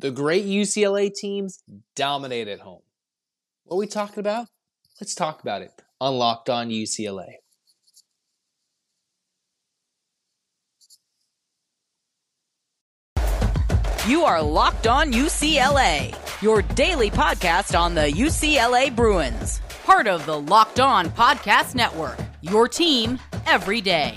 The great UCLA teams dominate at home. What are we talking about? Let's talk about it on Locked On UCLA. You are Locked On UCLA, your daily podcast on the UCLA Bruins, part of the Locked On Podcast Network, your team every day.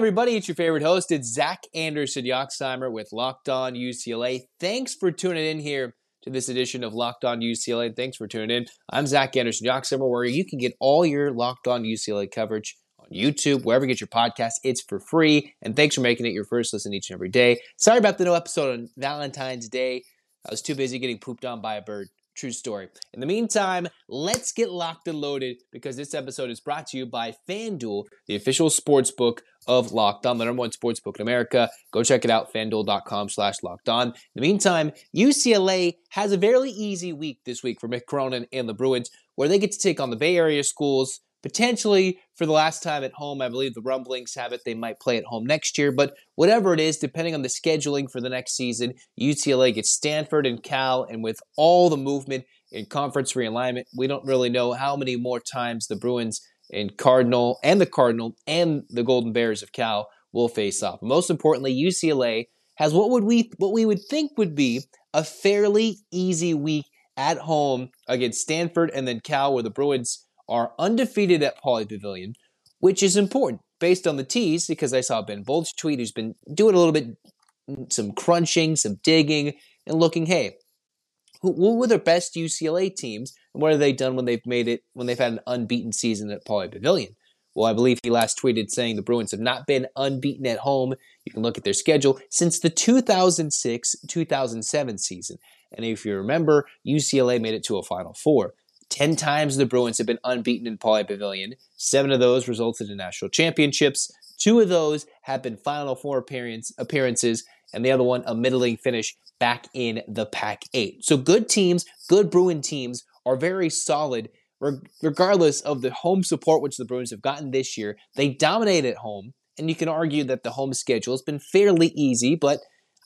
Everybody, it's your favorite host. It's Zach Anderson Yoxsimer with Locked On UCLA. Thanks for tuning in here to this edition of Locked On UCLA. Thanks for tuning in. I'm Zach Anderson Yoxsimer, where you can get all your Locked On UCLA coverage on YouTube, wherever you get your podcast. It's for free. And thanks for making it your first listen each and every day. Sorry about the no episode on Valentine's Day. I was too busy getting pooped on by a bird. True story. In the meantime, let's get locked and loaded because this episode is brought to you by FanDuel, the official sports book of Locked On, the number one sports book in America. Go check it out, fanduel.com slash locked on. In the meantime, UCLA has a very easy week this week for Mick Cronin and the Bruins, where they get to take on the Bay Area schools potentially for the last time at home. I believe the rumblings have it they might play at home next year, but whatever it is, depending on the scheduling for the next season, UCLA gets Stanford and Cal, and with all the movement in conference realignment, we don't really know how many more times the Bruins and Cardinal and the Cardinal and the Golden Bears of Cal will face off. Most importantly, UCLA has what would we what we would think would be a fairly easy week at home against Stanford and then Cal, where the Bruins are undefeated at Pauley Pavilion, which is important based on the tees because I saw Ben Bolch tweet who's been doing a little bit some crunching, some digging, and looking, hey, who, who were the best UCLA teams and what have they done when they've made it when they've had an unbeaten season at Pauley Pavilion? Well, I believe he last tweeted saying the Bruins have not been unbeaten at home. You can look at their schedule since the 2006 2007 season. And if you remember, UCLA made it to a Final Four. Ten times the Bruins have been unbeaten in Pauley Pavilion. Seven of those resulted in national championships. Two of those have been Final Four appearance, appearances, and the other one a middling finish back in the Pac 8. So good teams, good Bruin teams are very solid regardless of the home support which the Bruins have gotten this year. They dominate at home, and you can argue that the home schedule has been fairly easy, but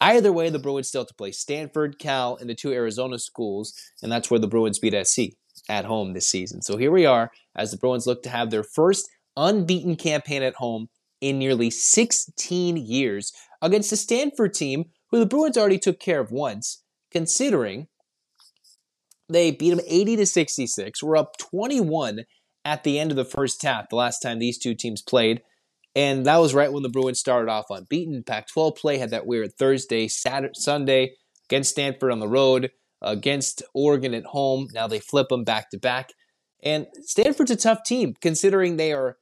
either way, the Bruins still have to play Stanford, Cal, and the two Arizona schools, and that's where the Bruins beat SC at home this season. So here we are as the Bruins look to have their first unbeaten campaign at home in nearly 16 years against the Stanford team who the Bruins already took care of once, considering they beat them 80 to 66. We're up 21 at the end of the first half, the last time these two teams played. And that was right when the Bruins started off unbeaten. Pac 12 play had that weird Thursday, Saturday, Sunday against Stanford on the road against Oregon at home. Now they flip them back to back. And Stanford's a tough team considering they are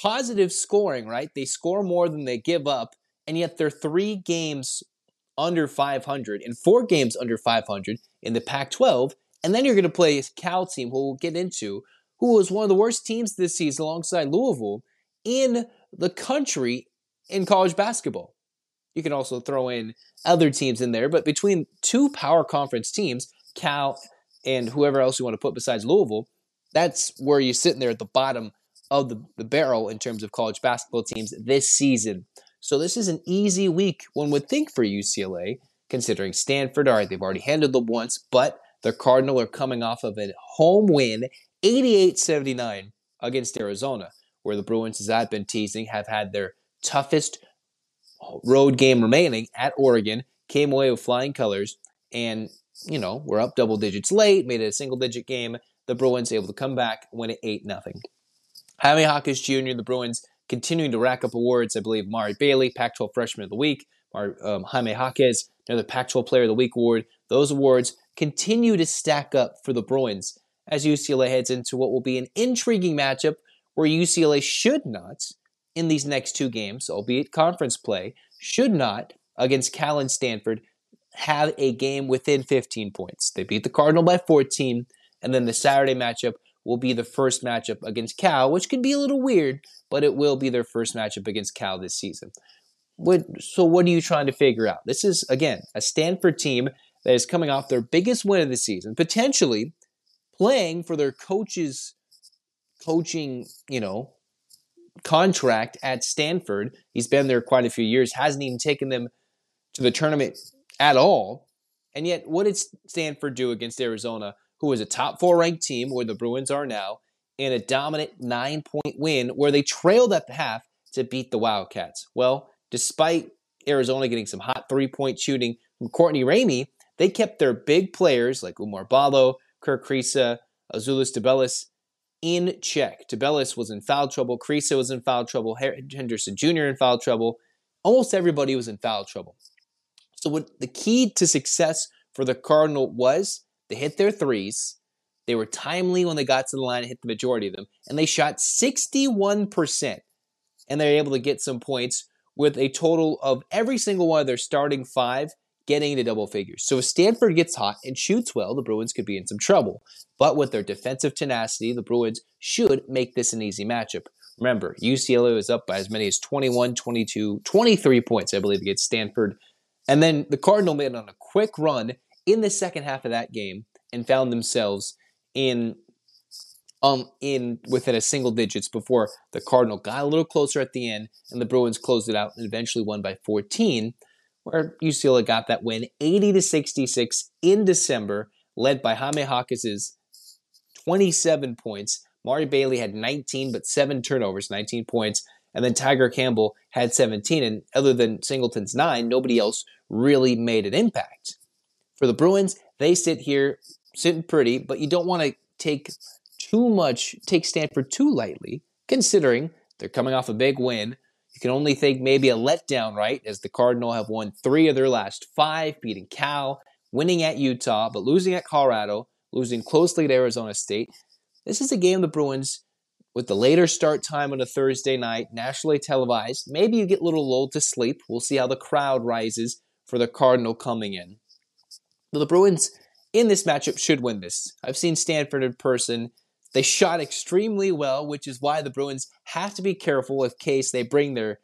positive scoring, right? They score more than they give up, and yet they're three games under 500 and four games under 500 in the Pac 12. And then you're going to play Cal team who we'll get into, who was one of the worst teams this season alongside Louisville in the country in college basketball. You can also throw in other teams in there, but between two power conference teams, Cal and whoever else you want to put besides Louisville, that's where you're sitting there at the bottom of the, the barrel in terms of college basketball teams this season. So this is an easy week, one would think, for UCLA, considering Stanford. All right, they've already handled them once, but the Cardinal are coming off of a home win, 88 79 against Arizona, where the Bruins, as I've been teasing, have had their toughest road game remaining at Oregon, came away with flying colors, and you know we're up double digits late, made it a single digit game. The Bruins able to come back, win it eight nothing. Jaime Jaquez Jr. The Bruins continuing to rack up awards. I believe Mari Bailey, Pac-12 Freshman of the Week, um, Jaime Jaquez, another Pac-12 Player of the Week award. Those awards continue to stack up for the Bruins as UCLA heads into what will be an intriguing matchup where UCLA should not in these next two games, albeit conference play, should not, against Cal and Stanford, have a game within 15 points. They beat the Cardinal by 14, and then the Saturday matchup will be the first matchup against Cal, which can be a little weird, but it will be their first matchup against Cal this season. What, so, what are you trying to figure out? This is, again, a Stanford team that is coming off their biggest win of the season, potentially playing for their coach's coaching, you know, contract at Stanford. He's been there quite a few years, hasn't even taken them to the tournament at all. And yet, what did Stanford do against Arizona, who was a top four ranked team, where the Bruins are now, in a dominant nine point win where they trailed at the half to beat the Wildcats? Well, despite Arizona getting some hot three point shooting from Courtney Ramey, they kept their big players like Oumar Ballo, Kerr Kriisa, Azuolas Tubelis in check. Tubelis was in foul trouble. Kriisa was in foul trouble. Henderson Jr. in foul trouble. Almost everybody was in foul trouble. So what the key to success for the Cardinal was they hit their threes. They were timely when they got to the line and hit the majority of them. And they shot 61%. And they were able to get some points with a total of every single one of their starting five getting into double figures. So if Stanford gets hot and shoots well, the Bruins could be in some trouble. But with their defensive tenacity, the Bruins should make this an easy matchup. Remember, UCLA was up by as many as 21, 22, 23 points, I believe, against Stanford. And then the Cardinal made on a quick run in the second half of that game and found themselves in um in within a single digits before the Cardinal got a little closer at the end and the Bruins closed it out and eventually won by 14 where UCLA got that win 80 to 66 in December, led by Jaime Jaquez's 27 points. Mari Bailey had 19, but seven turnovers, 19 points. And then Tiger Campbell had 17. And other than Singleton's nine, nobody else really made an impact. For the Bruins, they sit here sitting pretty, but you don't want to take too much, take Stanford too lightly, considering they're coming off a big win you can only think maybe a letdown, right? As the Cardinal have won three of their last five, beating Cal, winning at Utah, but losing at Colorado, losing closely to Arizona State. This is a game the Bruins, with the later start time on a Thursday night, nationally televised, maybe you get a little lulled to sleep. We'll see how the crowd rises for the Cardinal coming in. But the Bruins in this matchup should win this. I've seen Stanford in person. They shot extremely well, which is why the Bruins have to be careful in case they bring their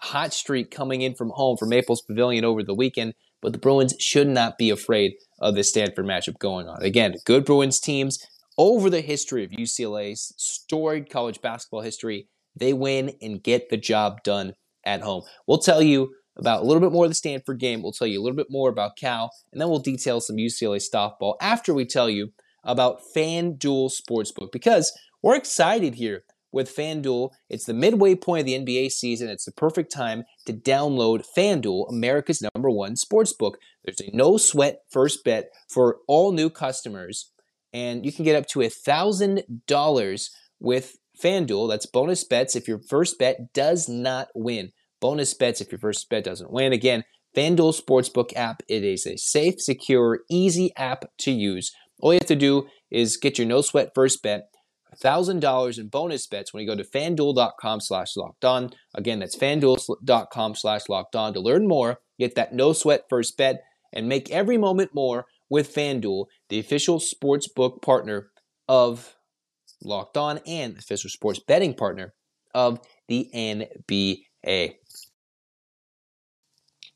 hot streak coming in from home for Maples Pavilion over the weekend. But the Bruins should not be afraid of this Stanford matchup going on. Again, good Bruins teams over the history of UCLA's storied college basketball history. They win and get the job done at home. We'll tell you about a little bit more of the Stanford game. We'll tell you a little bit more about Cal, and then we'll detail some UCLA softball after we tell you about FanDuel Sportsbook because we're excited here with FanDuel. It's the midway point of the NBA season. It's the perfect time to download FanDuel, America's number one sportsbook. There's a no sweat first bet for all new customers, and you can get up to $1,000 with FanDuel. That's bonus bets if your first bet does not win. Bonus bets if your first bet doesn't win. Again, FanDuel Sportsbook app. It is a safe, secure, easy app to use. All you have to do is get your no sweat first bet, $1,000 in bonus bets when you go to fanduel.com slash locked on. Again, that's fanduel.com slash locked on to learn more, get that no sweat first bet, and make every moment more with FanDuel, the official sports book partner of Locked On and official sports betting partner of the NBA.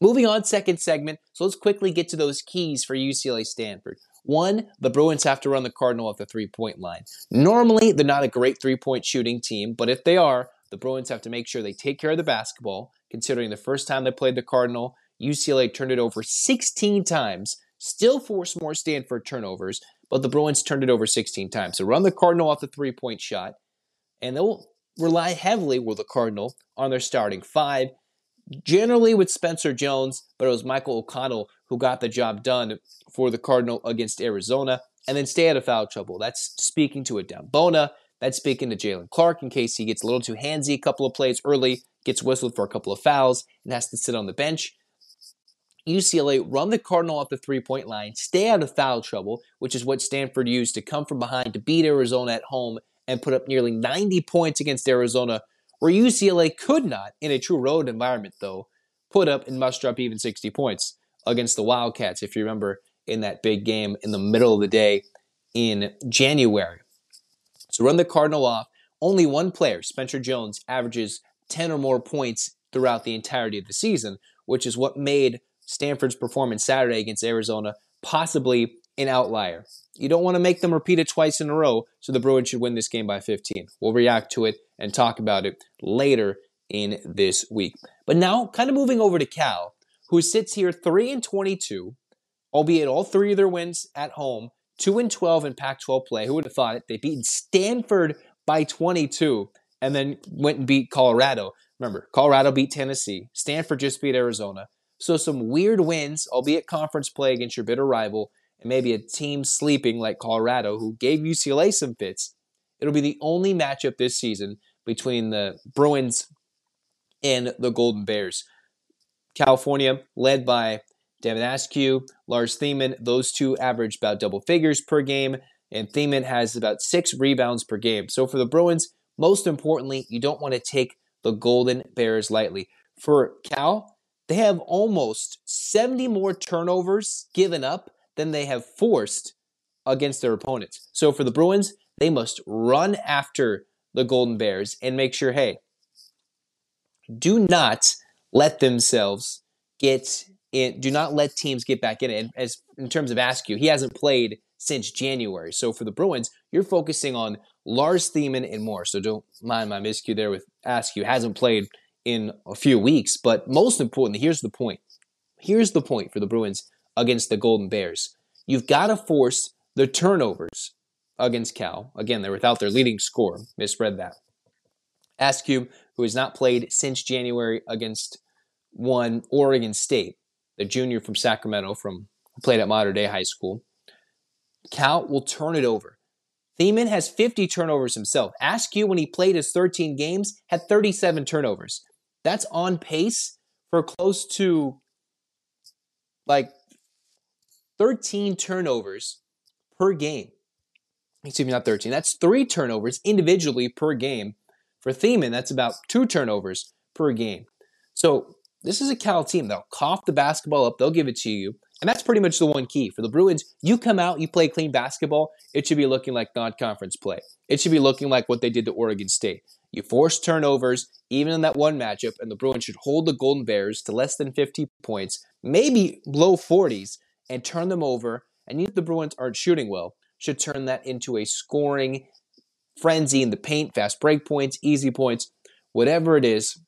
Moving on, second segment. So let's quickly get to those keys for UCLA Stanford. One, the Bruins have to run the Cardinal at the three point line. Normally, they're not a great three point shooting team, but if they are, the Bruins have to make sure they take care of the basketball, considering the first time they played the Cardinal, UCLA turned it over 16 times, still forced more Stanford turnovers, but the Bruins turned it over 16 times. So run the Cardinal off the three point shot, and they'll rely heavily with the Cardinal on their starting five generally with Spencer Jones, but it was Michael O'Connell who got the job done for the Cardinal against Arizona, and then stay out of foul trouble. That's speaking to Adem Bona. That's speaking to Jaylen Clark in case he gets a little too handsy a couple of plays early, gets whistled for a couple of fouls, and has to sit on the bench. UCLA run the Cardinal off the three point line, stay out of foul trouble, which is what Stanford used to come from behind to beat Arizona at home and put up nearly 90 points against Arizona where UCLA could not, in a true road environment, though, put up and muster up even 60 points against the Wildcats, if you remember, in that big game in the middle of the day in January. So run the Cardinal off. Only one player, Spencer Jones, averages 10 or more points throughout the entirety of the season, which is what made Stanford's performance Saturday against Arizona possibly an outlier. You don't want to make them repeat it twice in a row, so the Bruins should win this game by 15. We'll react to it and talk about it later in this week. But now, kind of moving over to Cal, who sits here 3 and 22, albeit all three of their wins at home, 2 and 12 in Pac 12 play. Who would have thought it? They beat Stanford by 22 and then went and beat Colorado. Remember, Colorado beat Tennessee, Stanford just beat Arizona. So some weird wins, albeit conference play against your bitter rival, and maybe a team sleeping like Colorado, who gave UCLA some fits. It'll be the only matchup this season between the Bruins and the Golden Bears. California, led by Devin Askew, Lars Thiemann, those two average about double figures per game, and Thiemann has about six rebounds per game. So for the Bruins, most importantly, you don't want to take the Golden Bears lightly. For Cal, they have almost 70 more turnovers given up than they have forced against their opponents. So for the Bruins, they must run after the Golden Bears and make sure, hey, do not let themselves get in, do not let teams get back in it. And as in terms of Askew, he hasn't played since January. So for the Bruins, you're focusing on Lars Thiemann and more. So don't mind my miscue there with Askew. Hasn't played in a few weeks. But most importantly, here's the point. Here's the point for the Bruins against the Golden Bears. You've got to force the turnovers against Cal. Again, they're without their leading scorer. Misread that. Askew, who has not played since January against one Oregon State, the junior from Sacramento, from played at Mater Dei High School. Cal will turn it over. Thiemann has 50 turnovers himself. Askew, when he played his 13 games, had 37 turnovers. That's on pace for close to like 13 turnovers per game. Excuse me, not 13. That's three turnovers individually per game. For Thiemann, that's about two turnovers per game. So this is a Cal team. They'll cough the basketball up, they'll give it to you. And that's pretty much the one key. For the Bruins, you come out, you play clean basketball, it should be looking like non conference play. It should be looking like what they did to Oregon State. You force turnovers, even in that one matchup, and the Bruins should hold the Golden Bears to less than 50 points, maybe low 40s, and turn them over. And if the Bruins aren't shooting well, should turn that into a scoring frenzy in the paint, fast break points, easy points, whatever it is.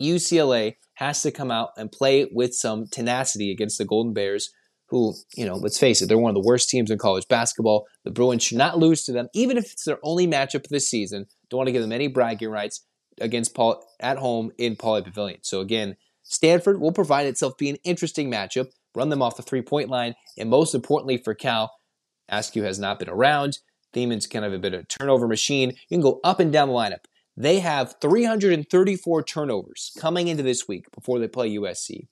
UCLA has to come out and play with some tenacity against the Golden Bears, who, you know, let's face it, they're one of the worst teams in college basketball. The Bruins should not lose to them, even if it's their only matchup the season. Don't want to give them any bragging rights against Paul at home in Pauley Pavilion. So again, Stanford will provide itself be an interesting matchup, run them off the three point line, and most importantly for Cal, Askew has not been around. Thiemann's kind of a bit of a turnover machine. You can go up and down the lineup. They have 334 turnovers coming into this week before they play USC.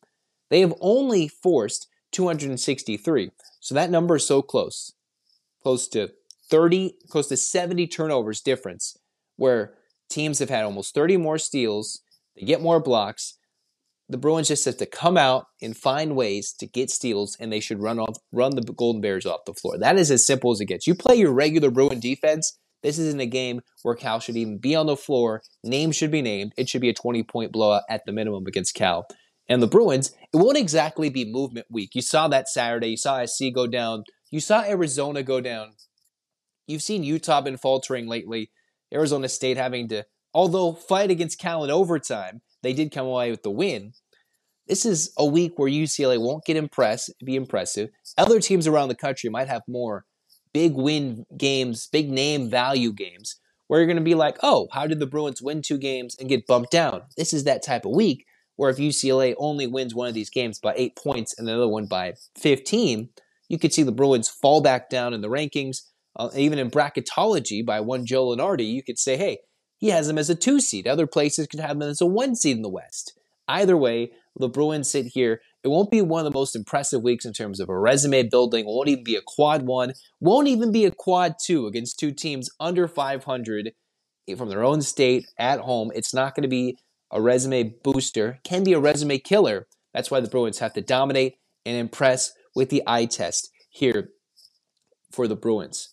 They have only forced 263. So that number is so close. Close to 30, close to 70 turnovers difference, where teams have had almost 30 more steals, they get more blocks. The Bruins just have to come out and find ways to get steals, and they should run off, run the Golden Bears off the floor. That is as simple as it gets. You play your regular Bruin defense, this isn't a game where Cal should even be on the floor. Names should be named. It should be a 20 point blowout at the minimum against Cal. And the Bruins, it won't exactly be movement week. You saw that Saturday. You saw SC go down. You saw Arizona go down. You've seen Utah been faltering lately. Arizona State having to, although fight against Cal in overtime, they did come away with the win. This is a week where UCLA won't get impressed, be impressive. Other teams around the country might have more big win games, big name value games, where you're going to be like, oh, how did the Bruins win two games and get bumped down? This is that type of week where if UCLA only wins one of these games by eight points and the other one by 15, you could see the Bruins fall back down in the rankings. Uh, even in bracketology by one Joe Lunardi, you could say, hey, he has them as a two seed. Other places could have them as a one seed in the West. Either way, the Bruins sit here it won't be one of the most impressive weeks in terms of a resume building. It won't even be a quad one. Won't even be a quad two against two teams under 500 from their own state at home. It's not going to be a resume booster. Can be a resume killer. That's why the Bruins have to dominate and impress with the eye test here for the Bruins.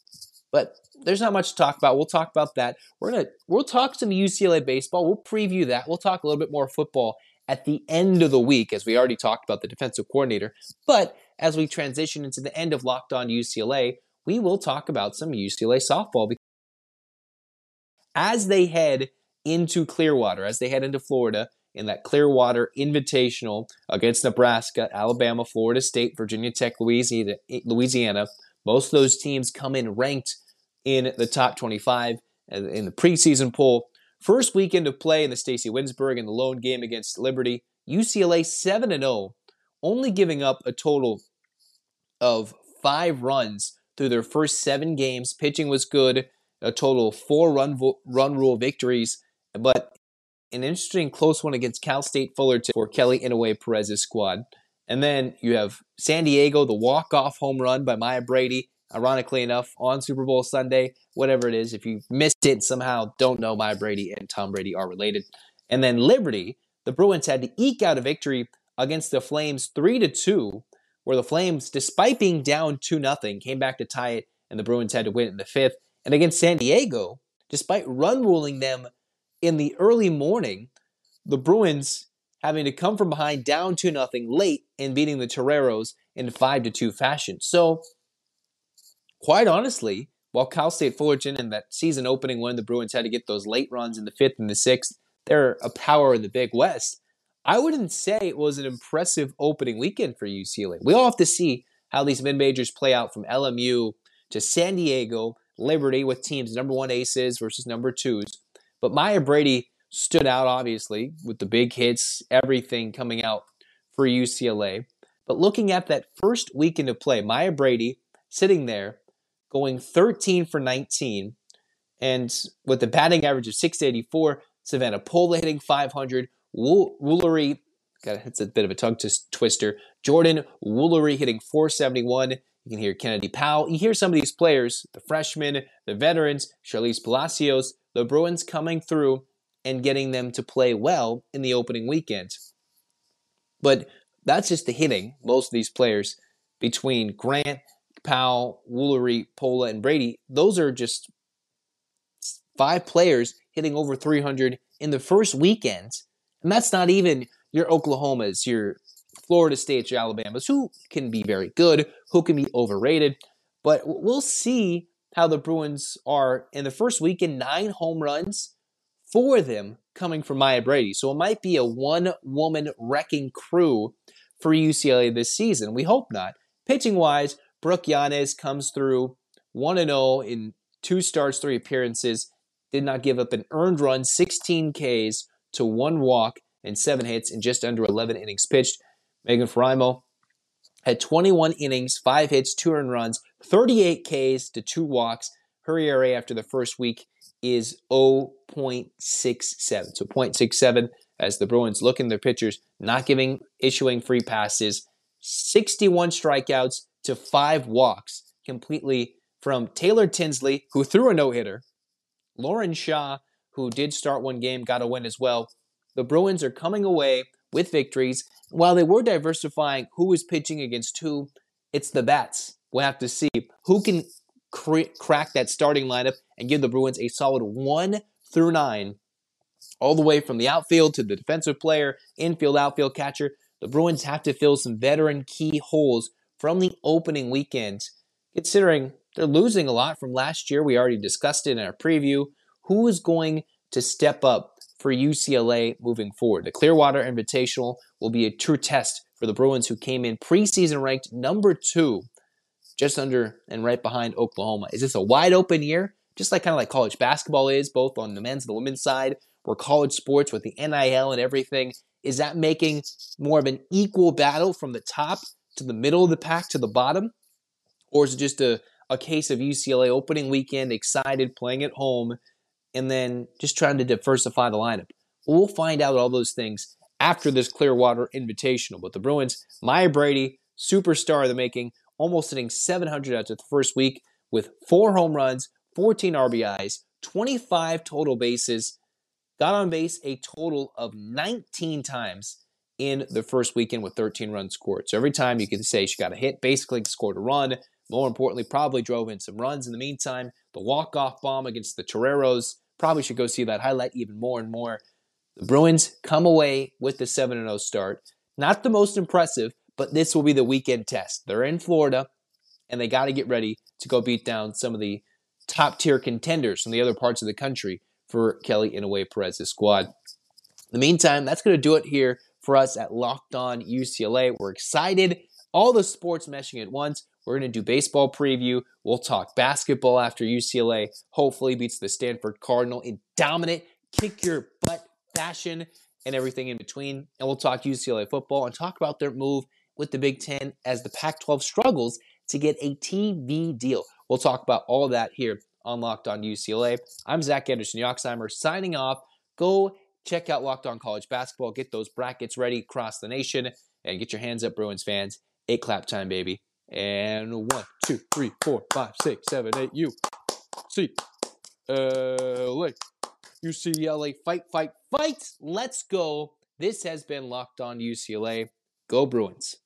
But there's not much to talk about. We'll talk about that. We're gonna we'll talk some UCLA baseball. We'll preview that. We'll talk a little bit more football at the end of the week, as we already talked about the defensive coordinator. But as we transition into the end of Locked On UCLA, we will talk about some UCLA softball as they head into Clearwater, as they head into Florida in that Clearwater Invitational against Nebraska, Alabama, Florida State, Virginia Tech, Louisiana. Most of those teams come in ranked in the top 25 uh, in the preseason poll. First weekend of play in the Stacy Winsberg and the lone game against Liberty. UCLA 7 0, only giving up a total of five runs through their first seven games. Pitching was good, a total of four run, run rule victories, but an interesting close one against Cal State Fullerton for Kelly Inouye Perez's squad. And then you have San Diego, the walk-off home run by Maya Brady, ironically enough, on Super Bowl Sunday, whatever it is. If you missed it somehow, don't know Maya Brady and Tom Brady are related. And then Liberty, the Bruins had to eke out a victory against the Flames 3 to 2, where the Flames, despite being down 2 0, came back to tie it, and the Bruins had to win in the fifth. And against San Diego, despite run ruling them in the early morning, the Bruins having to come from behind down 2 0 late and beating the Toreros in 5 to 2 fashion. So, quite honestly, while Cal State Fullerton in that season opening win, the Bruins had to get those late runs in the fifth and the sixth, they're a power in the Big West. I wouldn't say it was an impressive opening weekend for UCLA. We all have to see how these mid majors play out from LMU to San Diego, Liberty with teams number one aces versus number twos. But Maya Brady stood out, obviously, with the big hits, everything coming out for UCLA. But looking at that first weekend of play, Maya Brady sitting there going 13 for 19, and with a batting average of 684, Savannah Pola hitting 500, Woolery, God, it's a bit of a tongue twister. Jordan Woolery hitting 471. You can hear Kennedy Powell. You hear some of these players, the freshmen, the veterans, Charlize Palacios, the Bruins coming through and getting them to play well in the opening weekend. But that's just the hitting. Most of these players between Grant, Powell, Woolery, Pola, and Brady, those are just five players hitting over 300 in the first weekend. And that's not even your Oklahomas, your Florida States, your Alabamas, who can be very good, who can be overrated. But we'll see how the Bruins are in the first weekend, nine home runs, for them coming from Maya Brady. So it might be a one woman wrecking crew for UCLA this season. We hope not. Pitching wise, Brooke Yanez comes through 1 0 in two starts, three appearances, did not give up an earned run, 16 Ks to one walk and seven hits in just under 11 innings pitched. Megan Faraimo had 21 innings, five hits, two earned runs, 38 Ks to two walks. Her ERA after the first week is 0.67. So 0.67 as the Bruins look in their pitchers, not giving, issuing free passes, 61 strikeouts to five walks, completely from Taylor Tinsley, who threw a no hitter, Lauren Shaw, who did start one game, got a win as well. The Bruins are coming away with victories. While they were diversifying who is pitching against who, it's the bats. We'll have to see who can cr- crack that starting lineup and give the Bruins a solid one through nine, all the way from the outfield to the defensive player, infield, outfield catcher. The Bruins have to fill some veteran key holes from the opening weekend, considering they're losing a lot from last year. We already discussed it in our preview. Who is going to step up for UCLA moving forward? The Clearwater Invitational will be a true test for the Bruins, who came in preseason ranked number two just under and right behind Oklahoma. Is this a wide open year? Just like kind of like college basketball is, both on the men's and the women's side, where college sports with the NIL and everything, is that making more of an equal battle from the top to the middle of the pack to the bottom? Or is it just a, a case of UCLA opening weekend, excited, playing at home, and then just trying to diversify the lineup? we'll find out all those things after this Clearwater Invitational. But the Bruins, Maya Brady, superstar of the making, almost hitting 700 after the first week with four home runs, 14 RBIs, 25 total bases, got on base a total of 19 times in the first weekend with 13 runs scored. So every time you can say she got a hit, basically scored a run. More importantly, probably drove in some runs in the meantime. The walk-off bomb against the Toreros, probably should go see that highlight even more and more. The Bruins come away with the 7 0 start. Not the most impressive, but this will be the weekend test. They're in Florida. and they got to get ready to go beat down some of the top tier contenders from the other parts of the country for Kelly Inouye Perez's squad. In the meantime, that's going to do it here for us at Locked On UCLA. We're excited. All the sports meshing at once. We're going to do baseball preview. We'll talk basketball after UCLA hopefully beats the Stanford Cardinal in dominant, kick your butt fashion and everything in between. And we'll talk UCLA football and talk about their move with the Big Ten as the Pac 12 struggles to get a TV deal. We'll talk about all that here on Locked On UCLA. I'm Zach Anderson Yoxsimer signing off. Go check out Locked On College Basketball. Get those brackets ready across the nation and get your hands up, Bruins fans. Eight clap time, baby. And one, two, three, four, five, six, seven, eight. You see, LA, UCLA, fight, fight, fight. Let's go. This has been Locked On UCLA. Go Bruins.